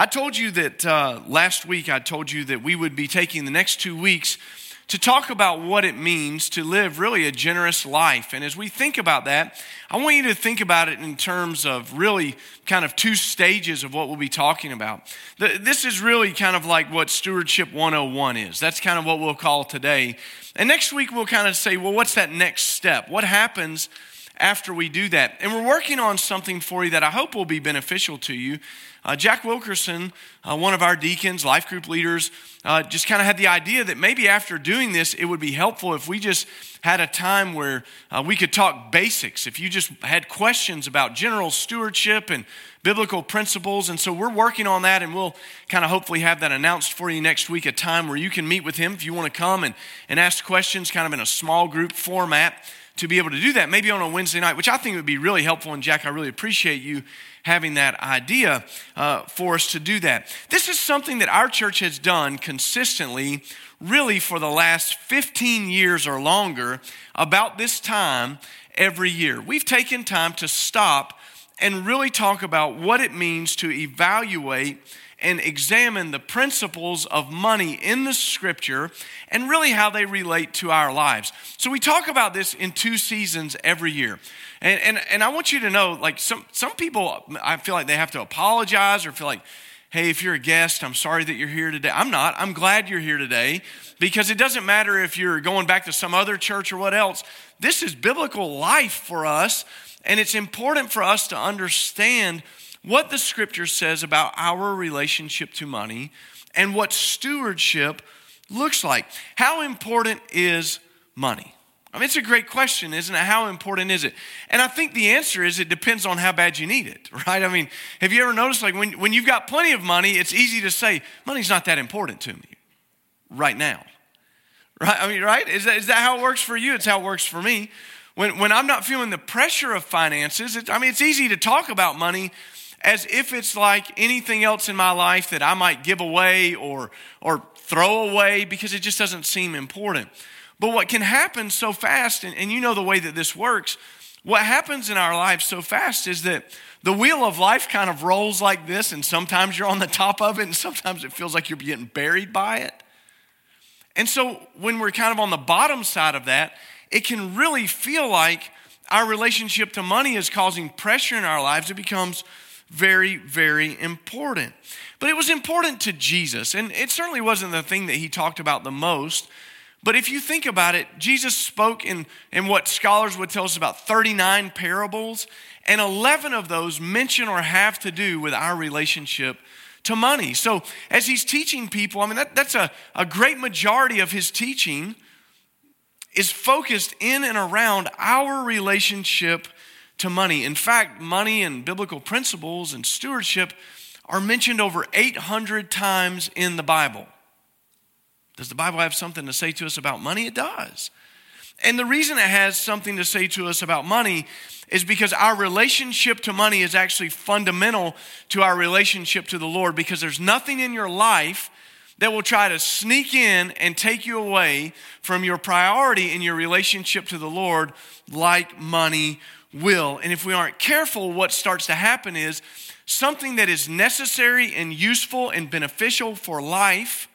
I told you that uh, last week, I told you that we would be taking the next two weeks to talk about what it means to live really a generous life. And as we think about that, I want you to think about it in terms of really kind of two stages of what we'll be talking about. This is really kind of like what Stewardship 101 is. That's kind of what we'll call today. And next week, we'll kind of say, well, what's that next step? What happens? after we do that. And we're working on something for you that I hope will be beneficial to you. Uh, Jack Wilkerson, uh, one of our deacons, life group leaders, uh, just kind of had the idea that maybe after doing this, it would be helpful if we just had a time where uh, we could talk basics. If you just had questions about general stewardship and biblical principles. And so we're working on that, and we'll kind of hopefully have that announced for you next week a time where you can meet with him if you want to come and, and ask questions kind of in a small group format to be able to do that, maybe on a Wednesday night, which I think would be really helpful. And Jack, I really appreciate you having that idea uh, for us to do that. This is something that our church has done consistently, really for the last 15 years or longer, about this time every year. We've taken time to stop and really talk about what it means to evaluate and examine the principles of money in the scripture and really how they relate to our lives. So we talk about this in two seasons every year. And, and, and I want you to know, like some, some people, I feel like they have to apologize or feel like, hey, if you're a guest, I'm sorry that you're here today. I'm not. I'm glad you're here today because it doesn't matter if you're going back to some other church or what else. This is biblical life for us, and it's important for us to understand what the scripture says about our relationship to money and what stewardship looks like. How important is money? I mean, it's a great question, isn't it? How important is it? And I think the answer is it depends on how bad you need it, right? I mean, have you ever noticed, like, when, when you've got plenty of money, it's easy to say, money's not that important to me right now, right? I mean, right? Is that, is that how it works for you? It's how it works for me. When, when I'm not feeling the pressure of finances, it, I mean, it's easy to talk about money as if it's like anything else in my life that I might give away or, or throw away because it just doesn't seem important. But what can happen so fast, and, and you know the way that this works, what happens in our lives so fast is that the wheel of life kind of rolls like this, and sometimes you're on the top of it, and sometimes it feels like you're getting buried by it. And so when we're kind of on the bottom side of that, it can really feel like our relationship to money is causing pressure in our lives. It becomes very, very important. But it was important to Jesus, and it certainly wasn't the thing that he talked about the most. But if you think about it, Jesus spoke in, in what scholars would tell us about 39 parables, and 11 of those mention or have to do with our relationship to money. So as he's teaching people, I mean, that, that's a, a great majority of his teaching is focused in and around our relationship to money. In fact, money and biblical principles and stewardship are mentioned over 800 times in the Bible. Does the Bible have something to say to us about money? It does. And the reason it has something to say to us about money is because our relationship to money is actually fundamental to our relationship to the Lord because there's nothing in your life that will try to sneak in and take you away from your priority in your relationship to the Lord like money will. And if we aren't careful, what starts to happen is something that is necessary and useful and beneficial for life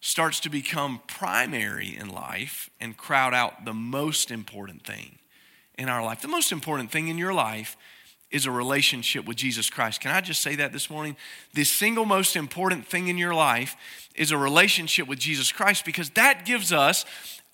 starts to become primary in life and crowd out the most important thing in our life. The most important thing in your life is a relationship with Jesus Christ. Can I just say that this morning? The single most important thing in your life is a relationship with Jesus Christ because that gives us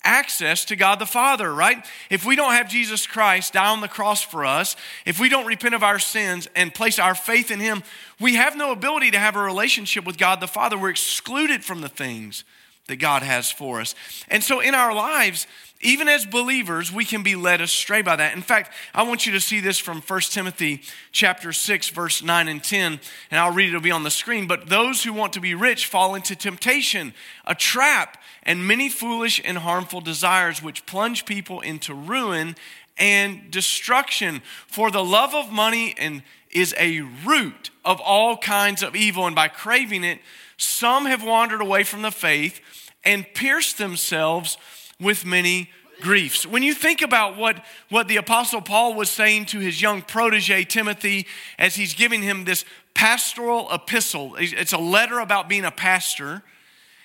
access to God the Father, right? If we don't have Jesus Christ die on the cross for us, if we don't repent of our sins and place our faith in Him, we have no ability to have a relationship with God the Father. We're excluded from the things that God has for us. And so in our lives, even as believers, we can be led astray by that. In fact, I want you to see this from 1 Timothy chapter 6 verse 9 and 10, and I'll read it it'll be on the screen, but those who want to be rich fall into temptation, a trap, and many foolish and harmful desires which plunge people into ruin and destruction. For the love of money and is a root of all kinds of evil, and by craving it, some have wandered away from the faith and pierced themselves with many griefs. When you think about what, what the Apostle Paul was saying to his young protege Timothy as he's giving him this pastoral epistle. It's a letter about being a pastor.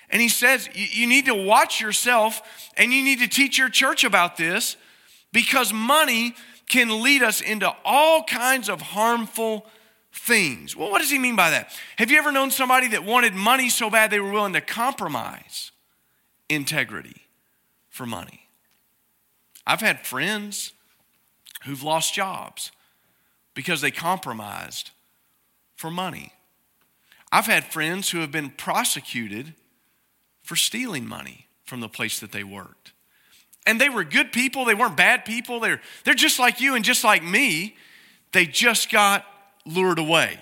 And he says, You need to watch yourself and you need to teach your church about this because money can lead us into all kinds of harmful things. Well, what does he mean by that? Have you ever known somebody that wanted money so bad they were willing to compromise integrity for money? I've had friends who've lost jobs because they compromised for money. I've had friends who have been prosecuted for stealing money from the place that they worked. And they were good people, they weren't bad people. They're, they're just like you and just like me. They just got lured away.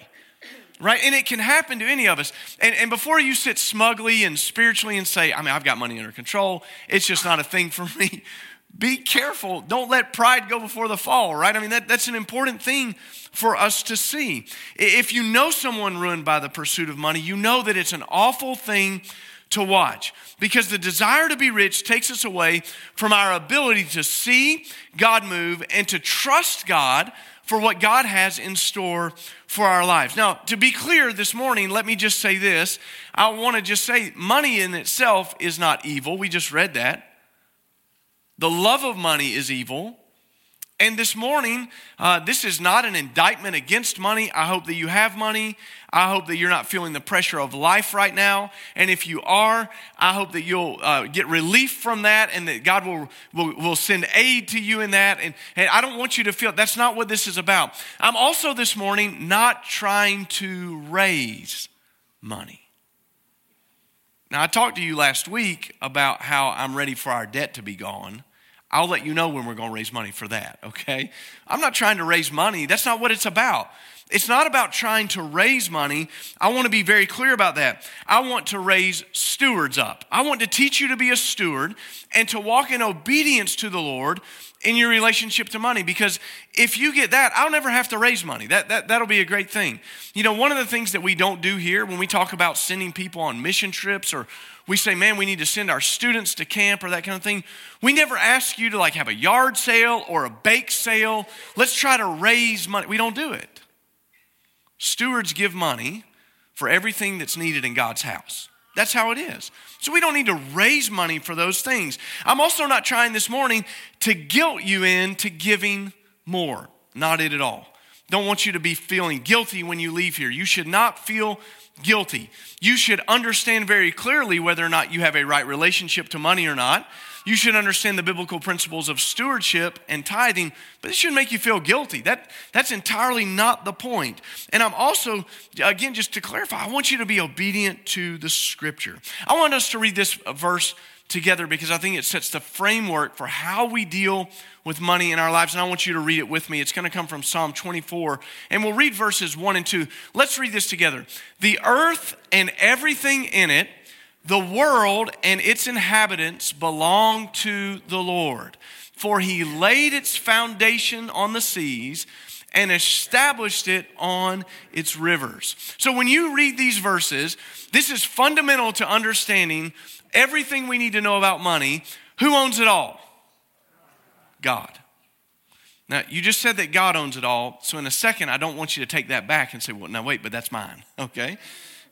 Right? And it can happen to any of us. And, and before you sit smugly and spiritually and say, I mean, I've got money under control, it's just not a thing for me. Be careful. Don't let pride go before the fall, right? I mean, that, that's an important thing for us to see. If you know someone ruined by the pursuit of money, you know that it's an awful thing to watch because the desire to be rich takes us away from our ability to see God move and to trust God for what God has in store for our lives. Now, to be clear this morning, let me just say this. I want to just say money in itself is not evil. We just read that. The love of money is evil. And this morning, uh, this is not an indictment against money. I hope that you have money. I hope that you're not feeling the pressure of life right now. And if you are, I hope that you'll uh, get relief from that and that God will, will, will send aid to you in that. And, and I don't want you to feel that's not what this is about. I'm also this morning not trying to raise money. Now, I talked to you last week about how I'm ready for our debt to be gone. I'll let you know when we're going to raise money for that, okay? I'm not trying to raise money. That's not what it's about. It's not about trying to raise money. I want to be very clear about that. I want to raise stewards up. I want to teach you to be a steward and to walk in obedience to the Lord in your relationship to money because if you get that i'll never have to raise money. That, that, that'll be a great thing. You know one of the things that we don't do here when we talk about sending people on mission trips or we say man we need to send our students to camp or that kind of thing we never ask you to like have a yard sale or a bake sale. Let's try to raise money. We don't do it. Stewards give money for everything that's needed in god's house that's how it is. So we don't need to raise money for those things. I'm also not trying this morning to guilt you into giving more. Not it at all. Don't want you to be feeling guilty when you leave here. You should not feel guilty. You should understand very clearly whether or not you have a right relationship to money or not. You should understand the biblical principles of stewardship and tithing, but it shouldn't make you feel guilty. That, that's entirely not the point. And I'm also, again, just to clarify, I want you to be obedient to the scripture. I want us to read this verse together because I think it sets the framework for how we deal with money in our lives. And I want you to read it with me. It's going to come from Psalm 24, and we'll read verses 1 and 2. Let's read this together. The earth and everything in it the world and its inhabitants belong to the Lord, for he laid its foundation on the seas and established it on its rivers. So when you read these verses, this is fundamental to understanding everything we need to know about money. Who owns it all? God. Now, you just said that God owns it all. So, in a second, I don't want you to take that back and say, well, now wait, but that's mine, okay?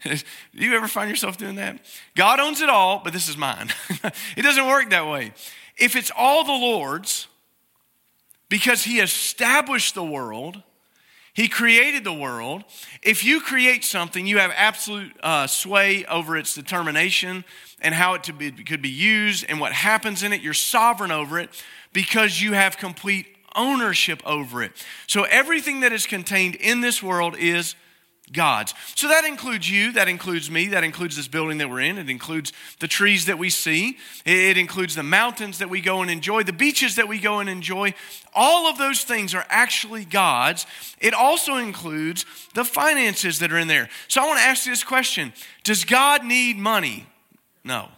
Do you ever find yourself doing that? God owns it all, but this is mine. it doesn't work that way. If it's all the Lord's, because He established the world, He created the world. If you create something, you have absolute uh, sway over its determination and how it could be used and what happens in it. You're sovereign over it because you have complete ownership over it. So everything that is contained in this world is God's. So that includes you, that includes me, that includes this building that we're in, it includes the trees that we see, it includes the mountains that we go and enjoy, the beaches that we go and enjoy. All of those things are actually God's. It also includes the finances that are in there. So I want to ask you this question Does God need money? No.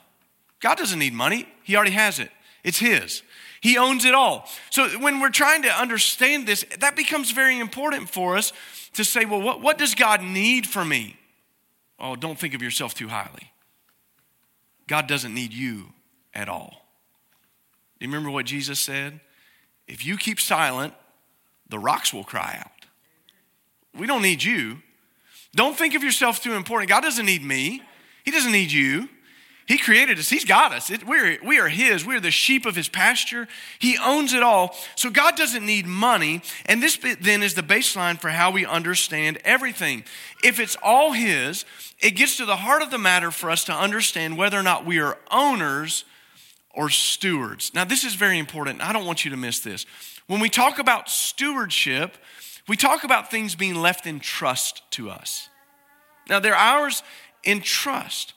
God doesn't need money, He already has it, it's His. He owns it all. So when we're trying to understand this, that becomes very important for us to say, well, what, what does God need from me? Oh, don't think of yourself too highly. God doesn't need you at all. Do you remember what Jesus said? If you keep silent, the rocks will cry out. We don't need you. Don't think of yourself too important. God doesn't need me, He doesn't need you. He created us. He's got us. It, we're, we are His. We are the sheep of His pasture. He owns it all. So God doesn't need money. And this then is the baseline for how we understand everything. If it's all His, it gets to the heart of the matter for us to understand whether or not we are owners or stewards. Now, this is very important. I don't want you to miss this. When we talk about stewardship, we talk about things being left in trust to us. Now, they're ours in trust.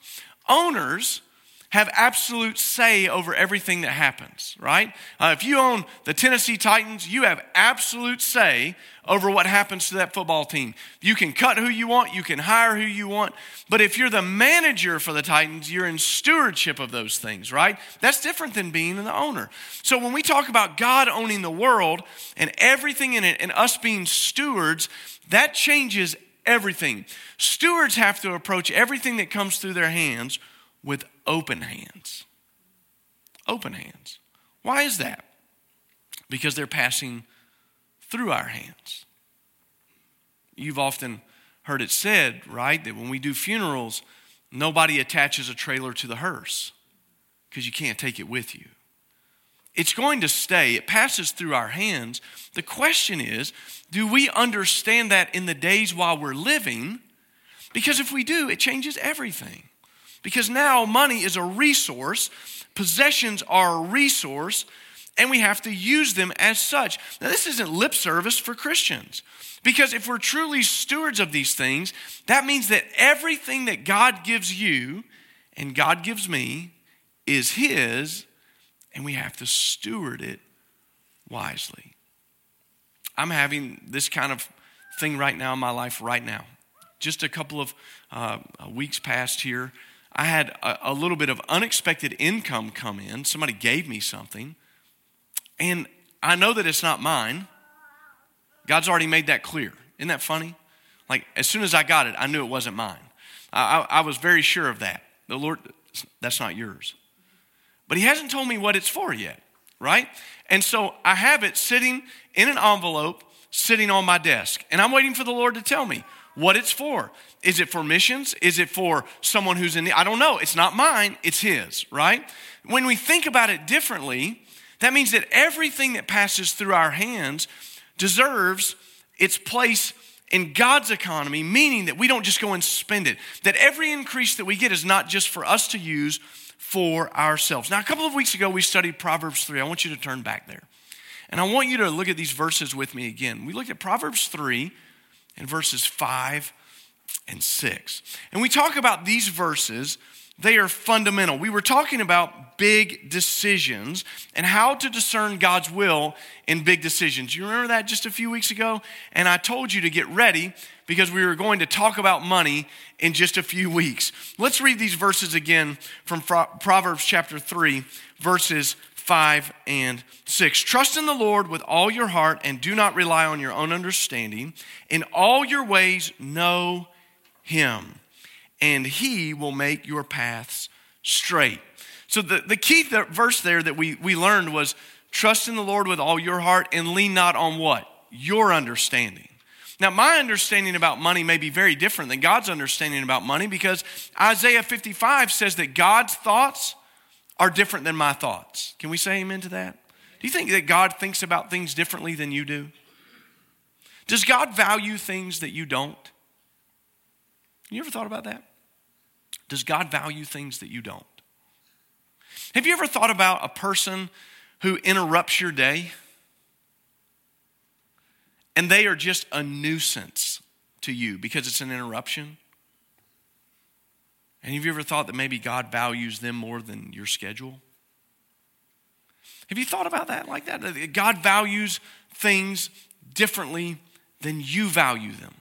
Owners have absolute say over everything that happens, right? Uh, if you own the Tennessee Titans, you have absolute say over what happens to that football team. You can cut who you want, you can hire who you want, but if you're the manager for the Titans, you're in stewardship of those things, right? That's different than being the owner. So when we talk about God owning the world and everything in it and us being stewards, that changes everything. Stewards have to approach everything that comes through their hands with open hands. Open hands. Why is that? Because they're passing through our hands. You've often heard it said, right, that when we do funerals, nobody attaches a trailer to the hearse because you can't take it with you. It's going to stay, it passes through our hands. The question is do we understand that in the days while we're living? Because if we do, it changes everything. Because now money is a resource, possessions are a resource, and we have to use them as such. Now, this isn't lip service for Christians. Because if we're truly stewards of these things, that means that everything that God gives you and God gives me is His, and we have to steward it wisely. I'm having this kind of thing right now in my life, right now. Just a couple of uh, weeks past here, I had a, a little bit of unexpected income come in. Somebody gave me something. And I know that it's not mine. God's already made that clear. Isn't that funny? Like, as soon as I got it, I knew it wasn't mine. I, I, I was very sure of that. The Lord, that's not yours. But He hasn't told me what it's for yet, right? And so I have it sitting in an envelope, sitting on my desk. And I'm waiting for the Lord to tell me what it's for. Is it for missions? Is it for someone who's in the, I don't know. It's not mine, it's his, right? When we think about it differently, that means that everything that passes through our hands deserves its place in God's economy, meaning that we don't just go and spend it. That every increase that we get is not just for us to use for ourselves. Now, a couple of weeks ago, we studied Proverbs 3. I want you to turn back there. And I want you to look at these verses with me again. We looked at Proverbs 3 in verses 5 and 6. And we talk about these verses, they are fundamental. We were talking about big decisions and how to discern God's will in big decisions. You remember that just a few weeks ago? And I told you to get ready because we were going to talk about money in just a few weeks. Let's read these verses again from Proverbs chapter 3, verses 5 and 6. Trust in the Lord with all your heart and do not rely on your own understanding. In all your ways, know him, and he will make your paths straight. So, the, the key th- verse there that we, we learned was trust in the Lord with all your heart and lean not on what? Your understanding. Now, my understanding about money may be very different than God's understanding about money because Isaiah 55 says that God's thoughts are different than my thoughts. Can we say amen to that? Do you think that God thinks about things differently than you do? Does God value things that you don't? You ever thought about that? Does God value things that you don't? Have you ever thought about a person who interrupts your day? And they are just a nuisance to you because it's an interruption? And have you ever thought that maybe God values them more than your schedule? Have you thought about that like that? God values things differently than you value them.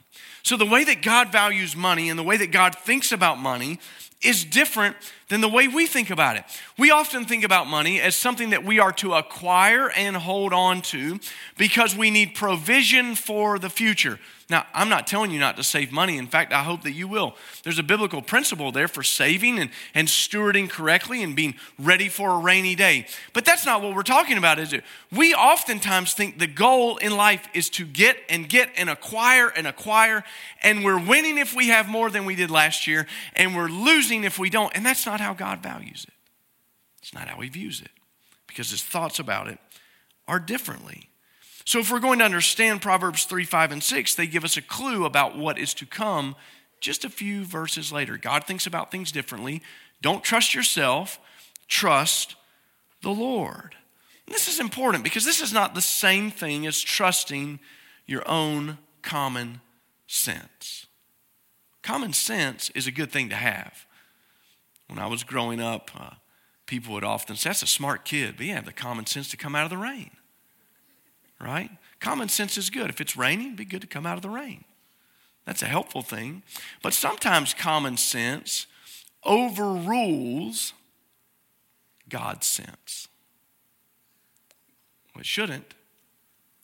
So, the way that God values money and the way that God thinks about money is different than the way we think about it. We often think about money as something that we are to acquire and hold on to because we need provision for the future. Now, I'm not telling you not to save money. In fact, I hope that you will. There's a biblical principle there for saving and, and stewarding correctly and being ready for a rainy day. But that's not what we're talking about, is it? We oftentimes think the goal in life is to get and get and acquire and acquire, and we're winning if we have more than we did last year, and we're losing if we don't. And that's not how God values it. It's not how He views it because His thoughts about it are differently. So, if we're going to understand Proverbs 3, 5, and 6, they give us a clue about what is to come just a few verses later. God thinks about things differently. Don't trust yourself, trust the Lord. And this is important because this is not the same thing as trusting your own common sense. Common sense is a good thing to have. When I was growing up, uh, people would often say, That's a smart kid, but you have the common sense to come out of the rain right? Common sense is good. If it's raining, be good to come out of the rain. That's a helpful thing. But sometimes common sense overrules God's sense. Well, it shouldn't,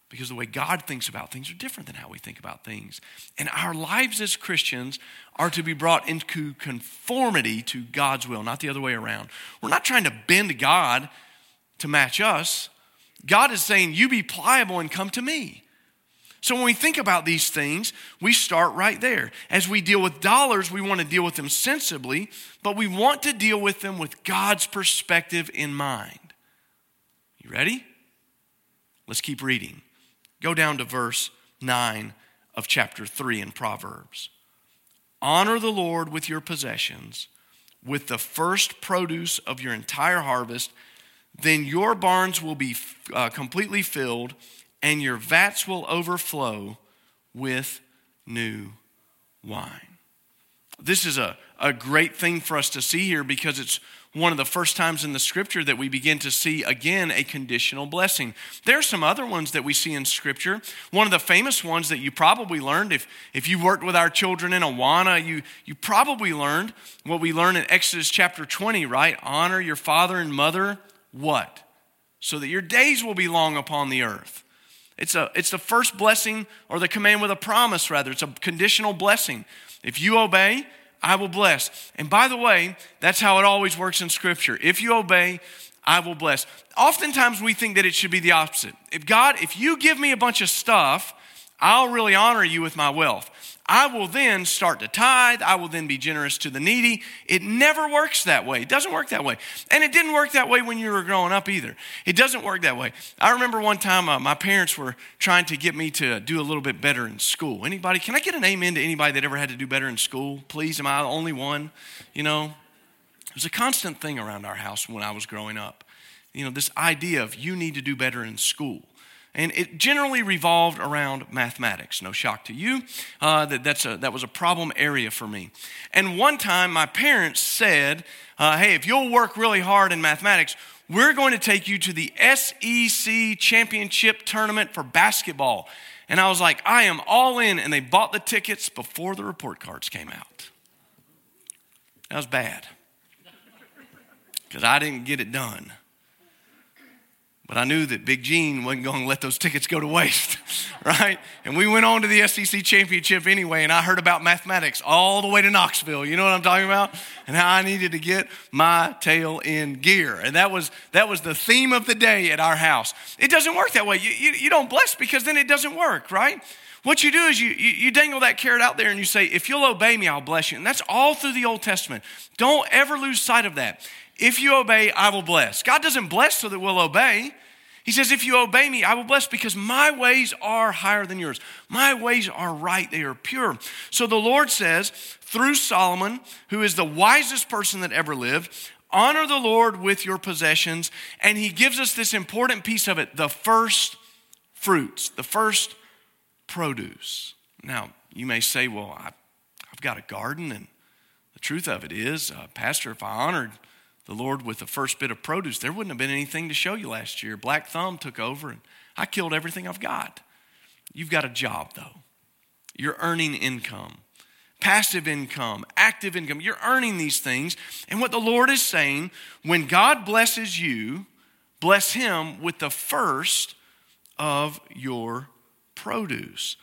because the way God thinks about things are different than how we think about things. And our lives as Christians are to be brought into conformity to God's will, not the other way around. We're not trying to bend God to match us. God is saying, You be pliable and come to me. So when we think about these things, we start right there. As we deal with dollars, we want to deal with them sensibly, but we want to deal with them with God's perspective in mind. You ready? Let's keep reading. Go down to verse 9 of chapter 3 in Proverbs. Honor the Lord with your possessions, with the first produce of your entire harvest then your barns will be uh, completely filled and your vats will overflow with new wine. This is a, a great thing for us to see here because it's one of the first times in the scripture that we begin to see again a conditional blessing. There are some other ones that we see in scripture. One of the famous ones that you probably learned if, if you worked with our children in Awana, you, you probably learned what we learn in Exodus chapter 20, right? Honor your father and mother what? So that your days will be long upon the earth. It's, a, it's the first blessing, or the command with a promise, rather. It's a conditional blessing. If you obey, I will bless. And by the way, that's how it always works in Scripture. If you obey, I will bless. Oftentimes we think that it should be the opposite. If God, if you give me a bunch of stuff, I'll really honor you with my wealth. I will then start to tithe. I will then be generous to the needy. It never works that way. It doesn't work that way. And it didn't work that way when you were growing up either. It doesn't work that way. I remember one time uh, my parents were trying to get me to do a little bit better in school. Anybody, can I get an amen to anybody that ever had to do better in school? Please, am I the only one? You know, it was a constant thing around our house when I was growing up. You know, this idea of you need to do better in school. And it generally revolved around mathematics. No shock to you. Uh, that, that's a, that was a problem area for me. And one time, my parents said, uh, Hey, if you'll work really hard in mathematics, we're going to take you to the SEC championship tournament for basketball. And I was like, I am all in. And they bought the tickets before the report cards came out. That was bad because I didn't get it done. But I knew that Big Gene wasn't going to let those tickets go to waste, right? And we went on to the SEC championship anyway, and I heard about mathematics all the way to Knoxville. You know what I'm talking about? And how I needed to get my tail in gear. And that was, that was the theme of the day at our house. It doesn't work that way. You, you, you don't bless because then it doesn't work, right? What you do is you, you, you, dangle that carrot out there and you say, if you'll obey me, I'll bless you. And that's all through the Old Testament. Don't ever lose sight of that. If you obey, I will bless. God doesn't bless so that we'll obey. He says, If you obey me, I will bless because my ways are higher than yours. My ways are right, they are pure. So the Lord says, through Solomon, who is the wisest person that ever lived, honor the Lord with your possessions. And he gives us this important piece of it the first fruits, the first produce. Now, you may say, Well, I've got a garden, and the truth of it is, uh, Pastor, if I honored the Lord with the first bit of produce, there wouldn't have been anything to show you last year. Black Thumb took over and I killed everything I've got. You've got a job though. You're earning income, passive income, active income. You're earning these things. And what the Lord is saying, when God blesses you, bless Him with the first of your produce.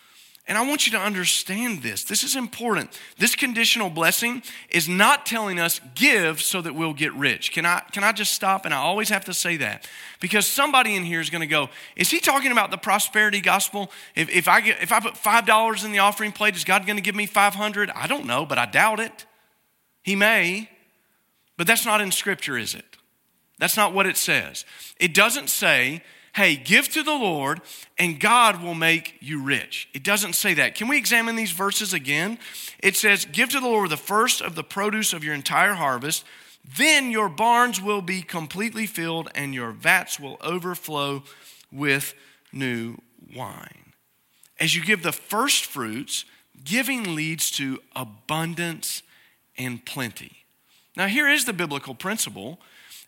And I want you to understand this. This is important. This conditional blessing is not telling us give so that we'll get rich. Can I, can I just stop? And I always have to say that because somebody in here is going to go, Is he talking about the prosperity gospel? If, if, I, get, if I put $5 in the offering plate, is God going to give me 500 I don't know, but I doubt it. He may. But that's not in Scripture, is it? That's not what it says. It doesn't say hey, give to the Lord and God will make you rich. It doesn't say that. Can we examine these verses again? It says, give to the Lord the first of the produce of your entire harvest. Then your barns will be completely filled and your vats will overflow with new wine. As you give the first fruits, giving leads to abundance and plenty. Now, here is the biblical principle.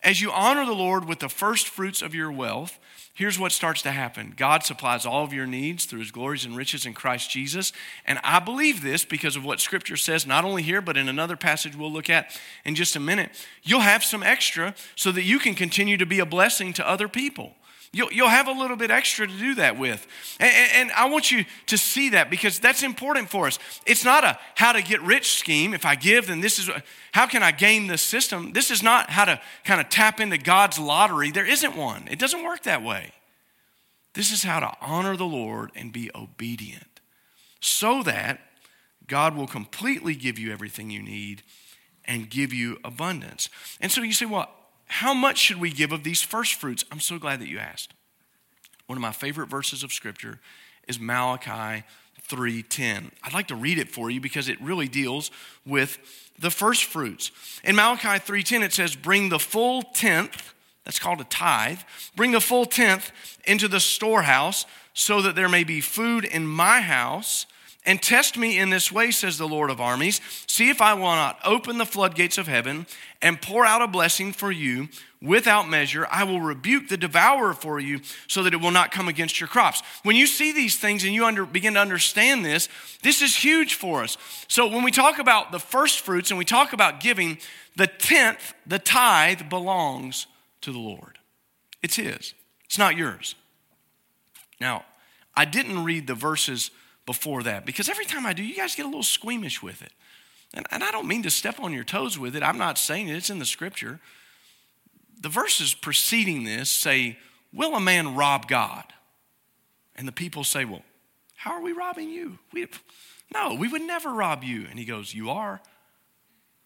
As you honor the Lord with the first fruits of your wealth, here's what starts to happen God supplies all of your needs through his glories and riches in Christ Jesus. And I believe this because of what scripture says, not only here, but in another passage we'll look at in just a minute. You'll have some extra so that you can continue to be a blessing to other people. You'll, you'll have a little bit extra to do that with. And, and, I want you to see that because that's important for us. It's not a how to get rich scheme. If I give, then this is how can I game this system. This is not how to kind of tap into God's lottery. There isn't one, it doesn't work that way. This is how to honor the Lord and be obedient so that God will completely give you everything you need and give you abundance. And so you say, well, how much should we give of these first fruits? I'm so glad that you asked. One of my favorite verses of scripture is Malachi 3:10. I'd like to read it for you because it really deals with the first fruits. In Malachi 3:10 it says, "Bring the full tenth, that's called a tithe, bring the full tenth into the storehouse so that there may be food in my house." And test me in this way, says the Lord of armies. See if I will not open the floodgates of heaven and pour out a blessing for you without measure. I will rebuke the devourer for you so that it will not come against your crops. When you see these things and you under, begin to understand this, this is huge for us. So when we talk about the first fruits and we talk about giving, the tenth, the tithe, belongs to the Lord. It's His, it's not yours. Now, I didn't read the verses before that. Because every time I do, you guys get a little squeamish with it. And, and I don't mean to step on your toes with it. I'm not saying it, it's in the scripture. The verses preceding this say, Will a man rob God? And the people say, Well, how are we robbing you? We, no, we would never rob you. And he goes, You are,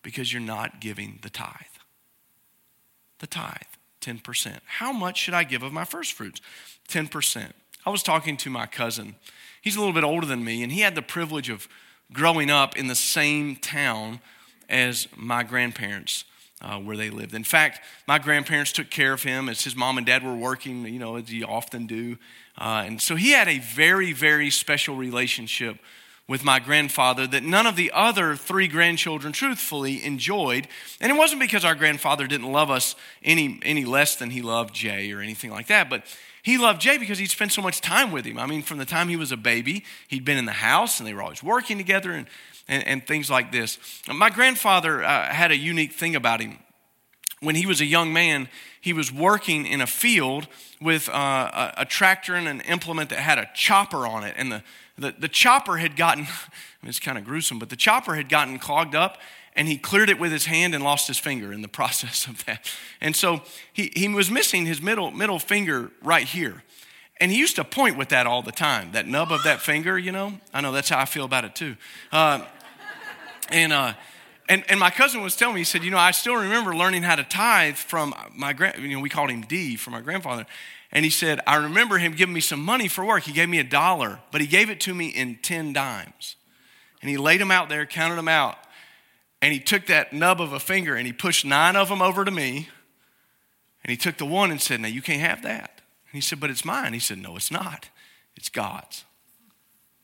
because you're not giving the tithe. The tithe, 10%. How much should I give of my first fruits? 10%. I was talking to my cousin he's a little bit older than me, and he had the privilege of growing up in the same town as my grandparents. Uh, where they lived. In fact, my grandparents took care of him as his mom and dad were working, you know, as you often do. Uh, and so he had a very, very special relationship with my grandfather that none of the other three grandchildren truthfully enjoyed. And it wasn't because our grandfather didn't love us any, any less than he loved Jay or anything like that, but he loved Jay because he'd spent so much time with him. I mean, from the time he was a baby, he'd been in the house and they were always working together and, and, and things like this. My grandfather uh, had a unique thing about him. When he was a young man, he was working in a field with uh, a, a, tractor and an implement that had a chopper on it. And the, the, the chopper had gotten, I mean, it's kind of gruesome, but the chopper had gotten clogged up and he cleared it with his hand and lost his finger in the process of that. And so he, he was missing his middle, middle finger right here. And he used to point with that all the time, that nub of that finger, you know? I know that's how I feel about it too. Uh, and, uh, and, and my cousin was telling me, he said, You know, I still remember learning how to tithe from my grand, you know, we called him D from my grandfather. And he said, I remember him giving me some money for work. He gave me a dollar, but he gave it to me in 10 dimes. And he laid them out there, counted them out. And he took that nub of a finger and he pushed nine of them over to me. And he took the one and said, Now you can't have that. And he said, But it's mine. He said, No, it's not. It's God's.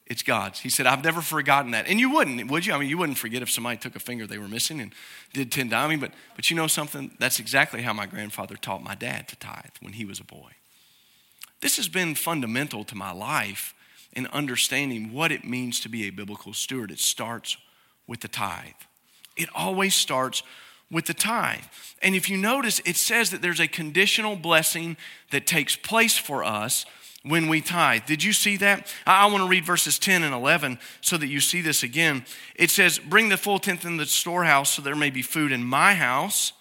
It's God's. He said, I've never forgotten that. And you wouldn't, would you? I mean, you wouldn't forget if somebody took a finger they were missing and did 10 dimes. But, but you know something? That's exactly how my grandfather taught my dad to tithe when he was a boy. This has been fundamental to my life in understanding what it means to be a biblical steward. It starts with the tithe. It always starts with the tithe. And if you notice, it says that there's a conditional blessing that takes place for us when we tithe. Did you see that? I, want to read verses 10 and 11 so that you see this again. It says, Bring the full tenth in the storehouse so there may be food in my house.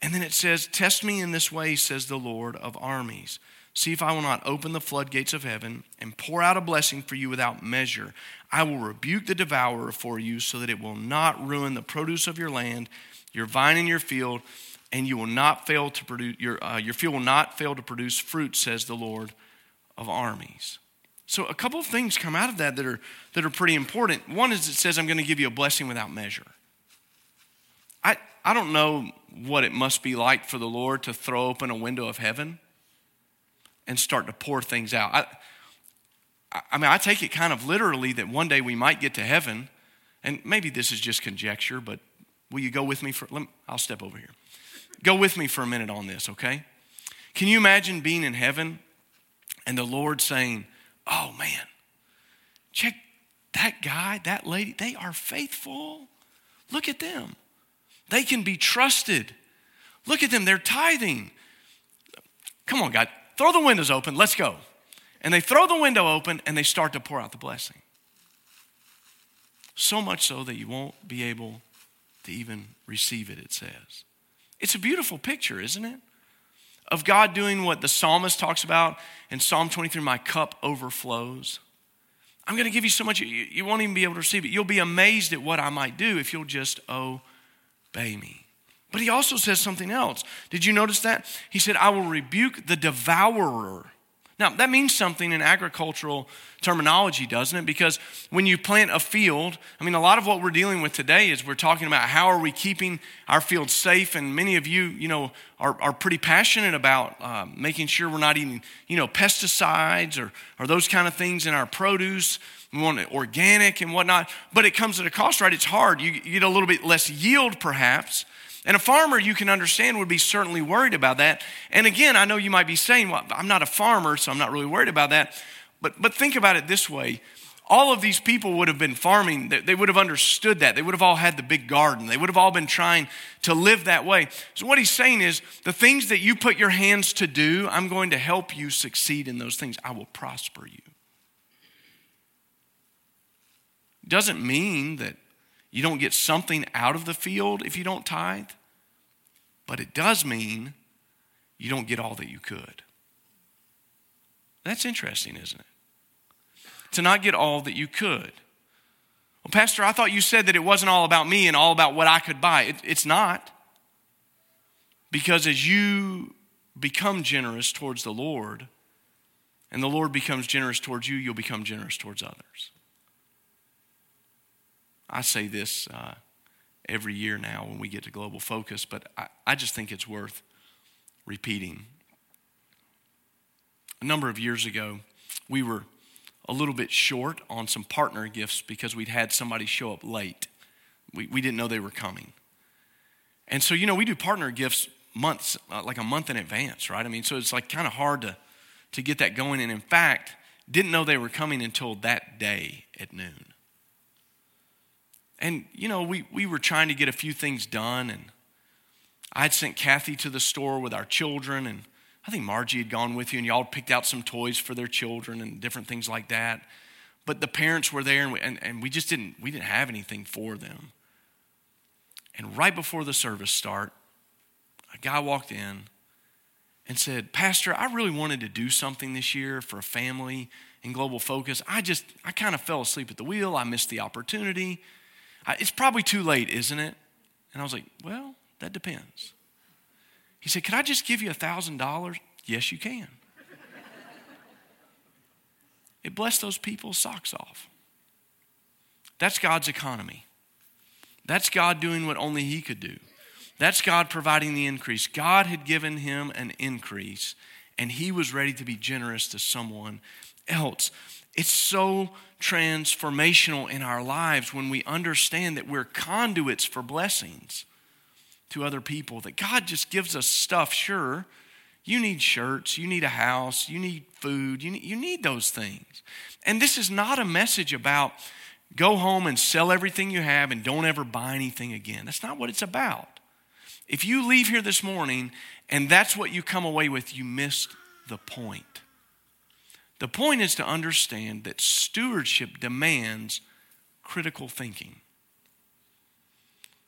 And then it says, Test me in this way, says the Lord of armies. See if I will not open the floodgates of heaven and pour out a blessing for you without measure. I will rebuke the devourer for you so that it will not ruin the produce of your land, your vine and your field, and you will not fail to produce your, uh, your field will not fail to produce fruit, says the Lord of armies. So a couple of things come out of that that are that are pretty important. One is it says I'm going to give you a blessing without measure. I I don't know what it must be like for the Lord to throw open a window of heaven and start to pour things out. I, I mean, I take it kind of literally that one day we might get to heaven, and maybe this is just conjecture, but will you go with me for? Me, I'll step over here. Go with me for a minute on this, okay? Can you imagine being in heaven and the Lord saying, Oh man, check that guy, that lady, they are faithful. Look at them. They can be trusted. Look at them, they're tithing. Come on, God, throw the windows open, let's go. And they throw the window open and they start to pour out the blessing. So much so that you won't be able to even receive it, it says. It's a beautiful picture, isn't it? of God doing what the psalmist talks about in Psalm 23 my cup overflows. I'm going to give you so much, you, won't even be able to receive it. You'll be amazed at what I might do if you'll just obey me. But he also says something else. Did you notice that? He said, I will rebuke the devourer. Now, that means something in agricultural terminology, doesn't it? Because when you plant a field, I mean, a lot of what we're dealing with today is we're talking about how are we keeping our fields safe. And many of you, you know, are, are pretty passionate about uh, making sure we're not eating, you know, pesticides or, or those kind of things in our produce. We want it organic and whatnot. But it comes at a cost, right? It's hard. You, you get a little bit less yield, perhaps. And a farmer, you can understand, would be certainly worried about that. And again, I know you might be saying, well, I'm not a farmer, so I'm not really worried about that. But, but think about it this way all of these people would have been farming. They would have understood that. They would have all had the big garden. They would have all been trying to live that way. So, what he's saying is the things that you put your hands to do, I'm going to help you succeed in those things. I will prosper you. Doesn't mean that you don't get something out of the field if you don't tithe, but it does mean you don't get all that you could. That's interesting, isn't it? To not get all that you could. Well, Pastor, I thought you said that it wasn't all about me and all about what I could buy. It, it's not. Because as you become generous towards the Lord, and the Lord becomes generous towards you, you'll become generous towards others. I say this uh, every year now when we get to Global Focus, but I, I just think it's worth repeating. A number of years ago, we were a little bit short on some partner gifts because we'd had somebody show up late. We, we didn't know they were coming. And so, you know, we do partner gifts months, uh, like a month in advance, right? I mean, so it's like kind of hard to, to get that going. And in fact, didn't know they were coming until that day at noon. And, you know, we, we were trying to get a few things done. And I'd sent Kathy to the store with our children. And I think Margie had gone with you, and y'all picked out some toys for their children and different things like that. But the parents were there, and we, and, and we just didn't, we didn't have anything for them. And right before the service start, a guy walked in and said, Pastor, I really wanted to do something this year for a family in Global Focus. I just, I kind of fell asleep at the wheel. I missed the opportunity. It's probably too late, isn't it? And I was like, Well, that depends. He said, Can I just give you a $1,000? Yes, you can. it blessed those people's socks off. That's God's economy. That's God doing what only He could do. That's God providing the increase. God had given him an increase, and he was ready to be generous to someone else. It's so transformational in our lives when we understand that we're conduits for blessings to other people, that God just gives us stuff. Sure, you need shirts, you need a house, you need food, you need, you need those things. And this is not a message about go home and sell everything you have and don't ever buy anything again. That's not what it's about. If you leave here this morning and that's what you come away with, you missed the point. The point is to understand that stewardship demands critical thinking.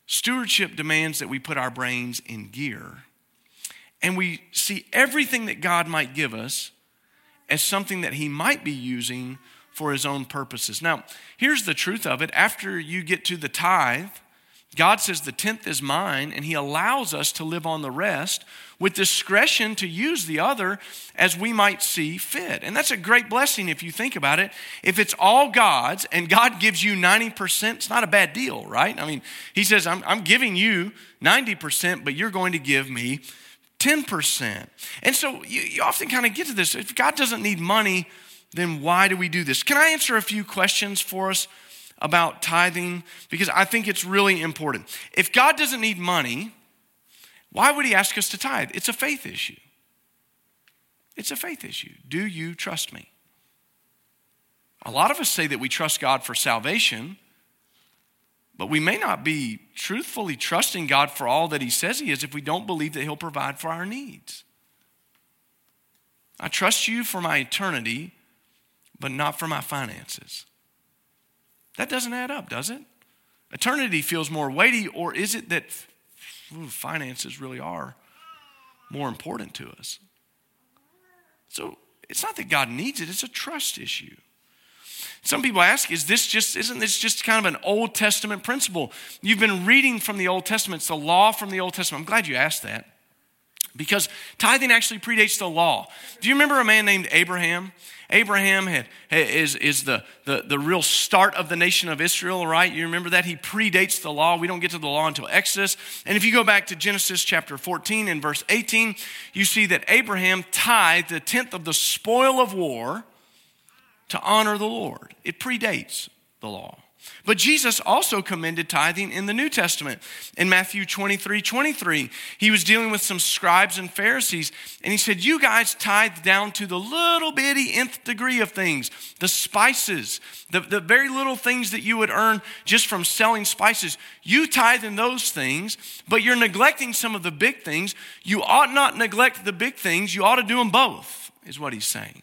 Stewardship demands that we put our brains in gear and we see everything that God might give us as something that He might be using for His own purposes. Now, here's the truth of it after you get to the tithe, God says the tenth is mine, and He allows us to live on the rest with discretion to use the other as we might see fit. And that's a great blessing if you think about it. If it's all God's and God gives you 90%, it's not a bad deal, right? I mean, He says, I'm, I'm giving you 90%, but you're going to give me 10%. And so you, you often kind of get to this. If God doesn't need money, then why do we do this? Can I answer a few questions for us about tithing? Because I think it's really important. If God doesn't need money, why would He ask us to tithe? It's a faith issue. It's a faith issue. Do you trust me? A lot of us say that we trust God for salvation, but we may not be truthfully trusting God for all that He says He is if we don't believe that He'll provide for our needs. I trust you for my eternity, but not for my finances. That doesn't add up, does it? Eternity feels more weighty, or is it that ooh, finances really are more important to us? So it's not that God needs it, it's a trust issue. Some people ask, is this just, isn't this just kind of an Old Testament principle? You've been reading from the Old Testament, it's the law from the Old Testament. I'm glad you asked that because tithing actually predates the law. Do you remember a man named Abraham? Abraham had, is, is the, the, the real start of the nation of Israel, right? You remember that? He predates the law. We don't get to the law until Exodus. And if you go back to Genesis chapter 14 and verse 18, you see that Abraham tithed the tenth of the spoil of war to honor the Lord. It predates the law. But Jesus also commended tithing in the New Testament. In Matthew 23 23, he was dealing with some scribes and Pharisees, and he said, You guys tithe down to the little bitty nth degree of things, the spices, the, the very little things that you would earn just from selling spices. You tithe in those things, but you're neglecting some of the big things. You ought not neglect the big things, you ought to do them both, is what he's saying.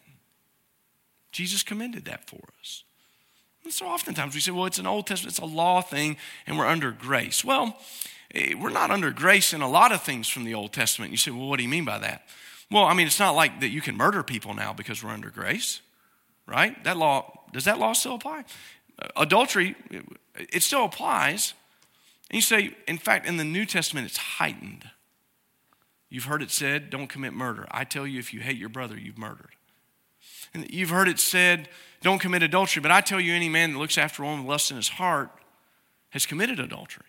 Jesus commended that for us. And so oftentimes we say, well, it's an Old Testament, it's a law thing, and we're under grace. Well, eh, we're not under grace in a lot of things from the Old Testament. You say, well, what do you mean by that? Well, I mean, it's not like that you can murder people now because we're under grace, right? That law, does that law still apply? Adultery, it still applies. And you say, in fact, in the New Testament, it's heightened. You've heard it said, don't commit murder. I tell you, if you hate your brother, you've murdered. And you've heard it said, don't commit adultery. But I tell you, any man that looks after a woman with lust in his heart has committed adultery.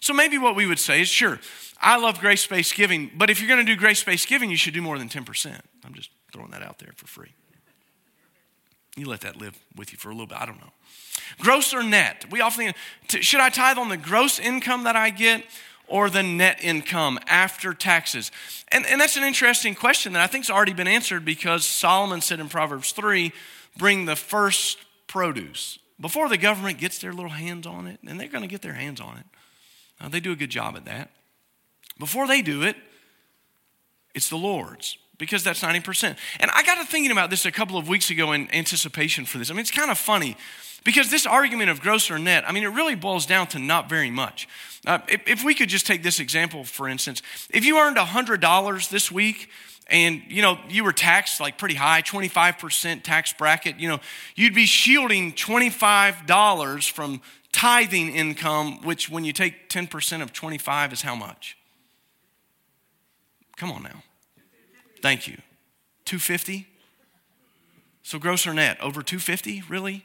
So maybe what we would say is sure, I love grace based giving, but if you're going to do grace based giving, you should do more than 10%. I'm just throwing that out there for free. You let that live with you for a little bit. I don't know. Gross or net? We often should I tithe on the gross income that I get or the net income after taxes? And, and that's an interesting question that I think has already been answered because Solomon said in Proverbs 3 bring the first produce before the government gets their little hands on it, and they're going to get their hands on it. Uh, they do a good job at that. Before they do it, it's the Lord's because that's 90%. And I got to thinking about this a couple of weeks ago in anticipation for this. I mean, it's kind of funny because this argument of gross or net, I mean, it really boils down to not very much. Uh, if, if we could just take this example, for instance, if you earned $100 this week, and you know you were taxed like pretty high 25% tax bracket. You know you'd be shielding $25 from tithing income which when you take 10% of 25 is how much? Come on now. Thank you. 250 so gross or net? Over 250 really?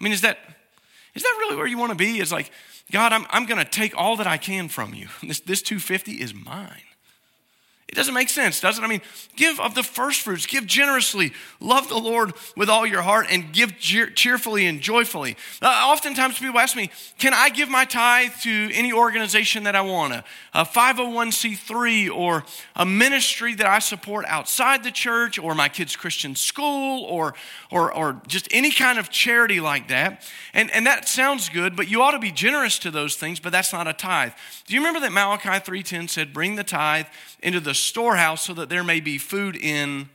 I mean is that is that really where you want to be? Is like god i'm, I'm going to take all that i can from you. This, this 250 is mine it doesn't make sense, does it? I mean, give of the first fruits, give generously, love the Lord with all your heart, and give cheerfully and joyfully. Uh, oftentimes, people ask me, Can I give my tithe to any organization that I want? A, a 501c3 or a ministry that I support outside the church, or my kids' Christian school, or, or, or just any kind of charity like that. And, and that sounds good, but you ought to be generous to those things, but that's not a tithe. Do you remember that Malachi 3.10 said, Bring the tithe into the storehouse so that there may be food in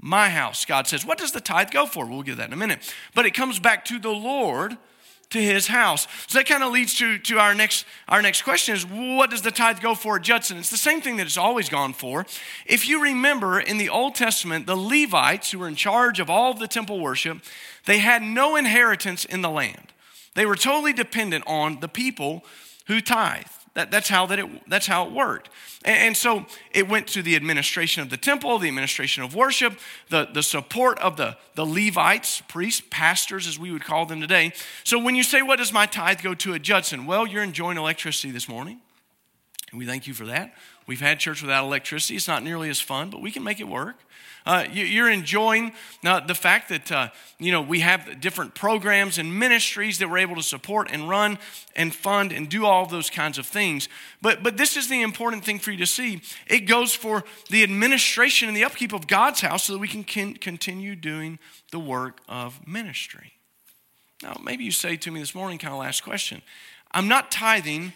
my house, God says. What does the tithe go for? We'll get that in a minute. But it comes back to the Lord to his house. So that kind of leads to, to our, next, our next question is what does the tithe go for Judson? It's the same thing that it's always gone for. If you remember in the Old Testament, the Levites, who were in charge of all of the temple worship, they had no inheritance in the land. They were totally dependent on the people who tithe. That, that's, how that it, that's how it worked. And, and, so it went to the administration of the temple, the administration of worship, the, the support of the, the Levites, priests, pastors, as we would call them today. So when you say, What does my tithe go to at Judson? Well, you're enjoying electricity this morning. And we thank you for that. We've had church without electricity. It's not nearly as fun, but we can make it work. Uh, you, are enjoying uh, the fact that uh, you know we have different programs and ministries that we're able to support and run and fund and do all those kinds of things. But but this is the important thing for you to see. It goes for the administration and the upkeep of God's house, so that we can, can continue doing the work of ministry. Now, maybe you say to me this morning, kind of last question. I'm not tithing.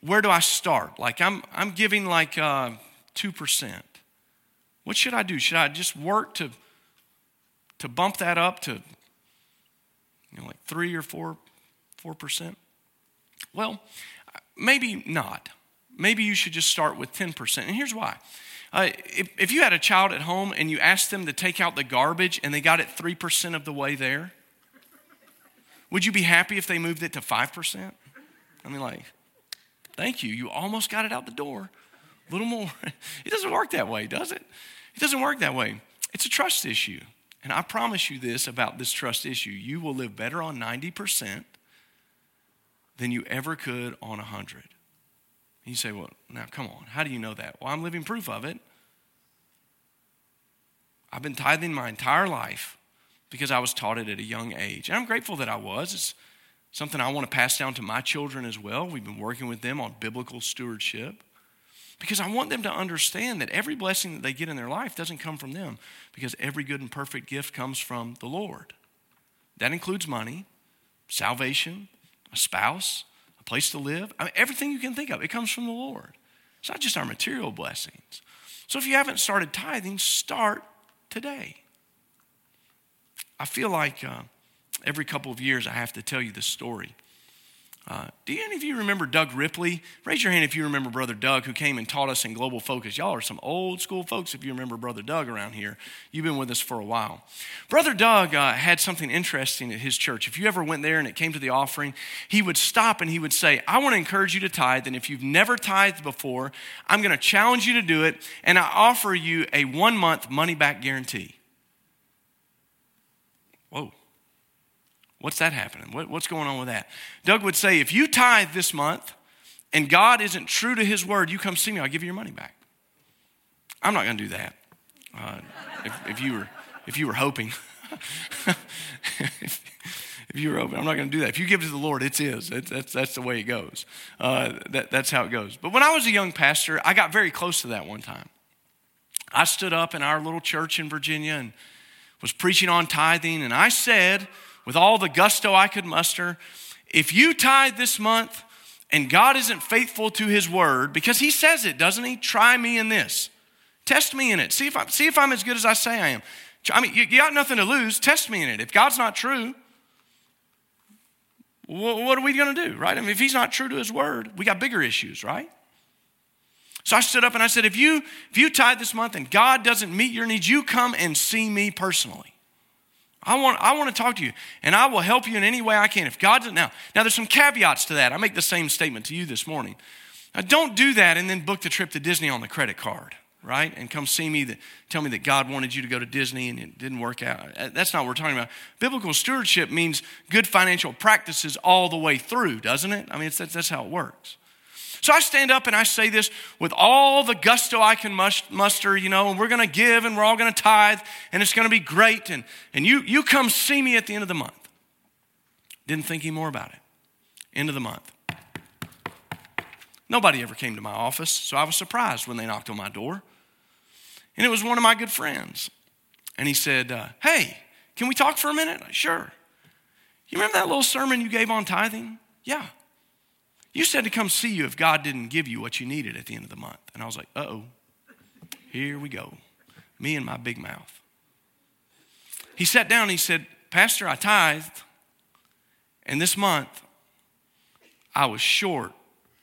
Where do I start? Like I'm I'm giving like uh, two percent. What should I do? Should I just work to, to bump that up to you know, like three or four, four percent? Well, maybe not. Maybe you should just start with 10%. And here's why. Uh, if, if you had a child at home and you asked them to take out the garbage and they got it 3% of the way there, would you be happy if they moved it to 5%? I mean, like, thank you. You almost got it out the door. A little more. It doesn't work that way, does it? It doesn't work that way. It's a trust issue. And I promise you this about this trust issue you will live better on 90% than you ever could on 100. And you say, well, now come on. How do you know that? Well, I'm living proof of it. I've been tithing my entire life because I was taught it at a young age. And I'm grateful that I was. It's something I want to pass down to my children as well. We've been working with them on biblical stewardship. Because I want them to understand that every blessing that they get in their life doesn't come from them, because every good and perfect gift comes from the Lord. That includes money, salvation, a spouse, a place to live. I mean, everything you can think of, it comes from the Lord. It's not just our material blessings. So if you haven't started tithing, start today. I feel like uh, every couple of years I have to tell you this story. Uh, do any of you remember Doug Ripley? Raise your hand if you remember Brother Doug, who came and taught us in Global Focus. Y'all are some old school folks if you remember Brother Doug around here. You've been with us for a while. Brother Doug uh, had something interesting at his church. If you ever went there and it came to the offering, he would stop and he would say, I want to encourage you to tithe. And if you've never tithed before, I'm going to challenge you to do it. And I offer you a one month money back guarantee. What's that happening? What, what's going on with that? Doug would say, if you tithe this month and God isn't true to his word, you come see me, I'll give you your money back. I'm not going to do that. Uh, if, if, you were, if you were hoping, if, if, you were hoping, I'm not going to do that. If you give to the Lord, it's His. It's, that's, that's the way it goes. Uh, that, that's how it goes. But when I was a young pastor, I got very close to that one time. I stood up in our little church in Virginia and was preaching on tithing, and I said, with all the gusto I could muster, if you tithe this month and God isn't faithful to his word, because he says it, doesn't he? Try me in this. Test me in it. See if, I, see if I'm as good as I say I am. I mean, you, you got nothing to lose. Test me in it. If God's not true, what are we going to do, right? I mean, if he's not true to his word, we got bigger issues, right? So I stood up and I said, if you if you tithe this month and God doesn't meet your needs, you come and see me personally. I want, I want to talk to you, and I will help you in any way I can. If God's now, now there's some caveats to that. I make the same statement to you this morning. Now, don't do that and then book the trip to Disney on the credit card, right? And come see me that tell me that God wanted you to go to Disney and it didn't work out. Uh, that's not what we're talking about. Biblical stewardship means good financial practices all the way through, doesn't it? I mean, that's, that's how it works. So I stand up and I say this with all the gusto I can muster, you know, and we're going to give and we're all going to tithe and it's going to be great. And, and you, you come see me at the end of the month. Didn't think any more about it. End of the month. Nobody ever came to my office, so I was surprised when they knocked on my door. And it was one of my good friends. And he said, uh, Hey, can we talk for a minute? Sure. You remember that little sermon you gave on tithing? Yeah. You said to come see you if God didn't give you what you needed at the end of the month. And I was like, uh oh, here we go. Me and my big mouth. he sat down and he said, Pastor, I tithed, and this month I was short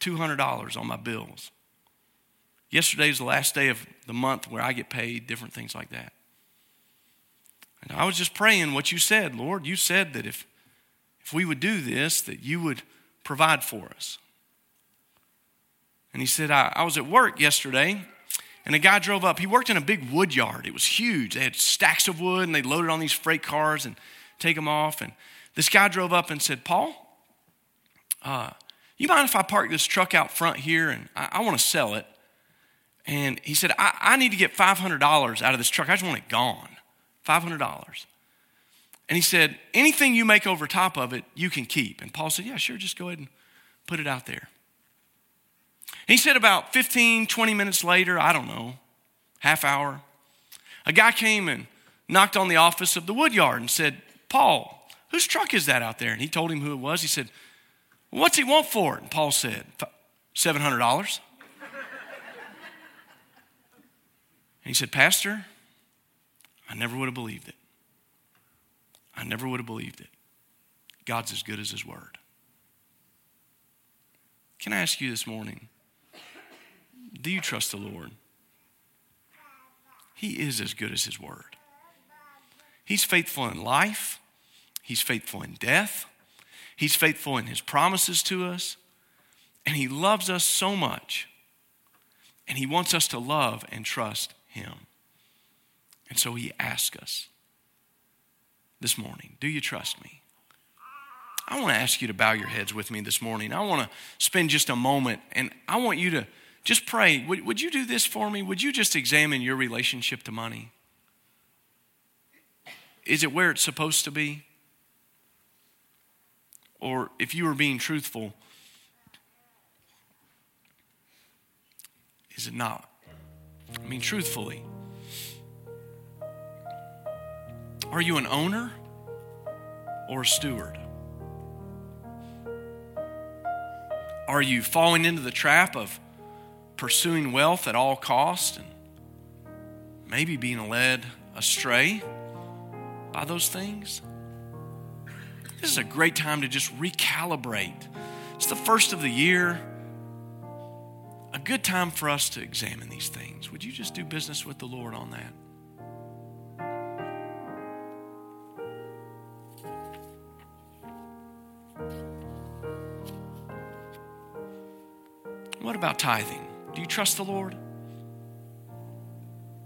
$200 on my bills. Yesterday is the last day of the month where I get paid, different things like that. And I was just praying what you said, Lord. You said that if, if we would do this, that you would provide for us. And he said, I, I was at work yesterday, and a guy drove up. He worked in a big wood yard. It was huge. They had stacks of wood, and they loaded on these freight cars and take them off. And this guy drove up and said, Paul, uh, you mind if I park this truck out front here and I, I want to sell it? And he said, I, I need to get $500 out of this truck. I just want it gone. $500. And he said, anything you make over top of it, you can keep. And Paul said, yeah, sure, just go ahead and put it out there. He said about 15, 20 minutes later, I don't know, half hour, a guy came and knocked on the office of the woodyard and said, Paul, whose truck is that out there? And he told him who it was. He said, What's he want for it? And Paul said, $700. and he said, Pastor, I never would have believed it. I never would have believed it. God's as good as his word. Can I ask you this morning? Do you trust the Lord? He is as good as his word. He's faithful in life, he's faithful in death, he's faithful in his promises to us, and he loves us so much. And he wants us to love and trust him. And so he asks us this morning Do you trust me? I want to ask you to bow your heads with me this morning. I want to spend just a moment and I want you to just pray. Would, would you do this for me? Would you just examine your relationship to money? Is it where it's supposed to be? Or if you were being truthful, is it not? I mean, truthfully. Are you an owner or a steward? Are you falling into the trap of pursuing wealth at all cost and maybe being led astray by those things? This is a great time to just recalibrate. It's the first of the year. A good time for us to examine these things. Would you just do business with the Lord on that? What about tithing? Do you trust the Lord?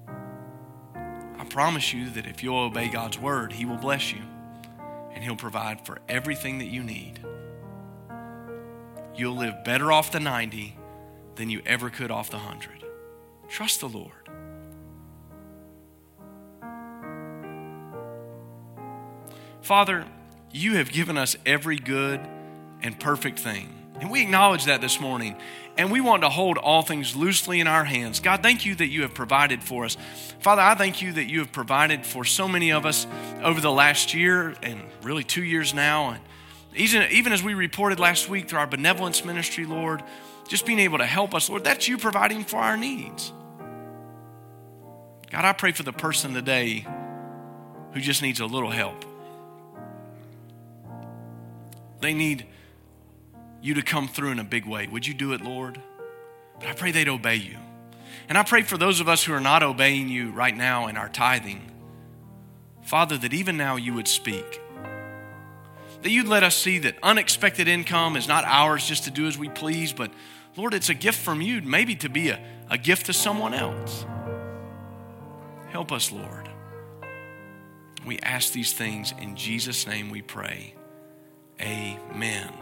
I promise you that if you'll obey God's word, He will bless you and He'll provide for everything that you need. You'll live better off the 90 than you ever could off the 100. Trust the Lord. Father, you have given us every good and perfect thing. And we acknowledge that this morning. And we want to hold all things loosely in our hands. God, thank you that you have provided for us. Father, I thank you that you have provided for so many of us over the last year and really two years now. And even, even as we reported last week through our benevolence ministry, Lord, just being able to help us, Lord, that's you providing for our needs. God, I pray for the person today who just needs a little help. They need you to come through in a big way. Would you do it, Lord? But I pray they'd obey you. And I pray for those of us who are not obeying you right now in our tithing, Father, that even now you would speak. That you'd let us see that unexpected income is not ours just to do as we please, but Lord, it's a gift from you, maybe to be a, a gift to someone else. Help us, Lord. We ask these things in Jesus' name we pray. Amen.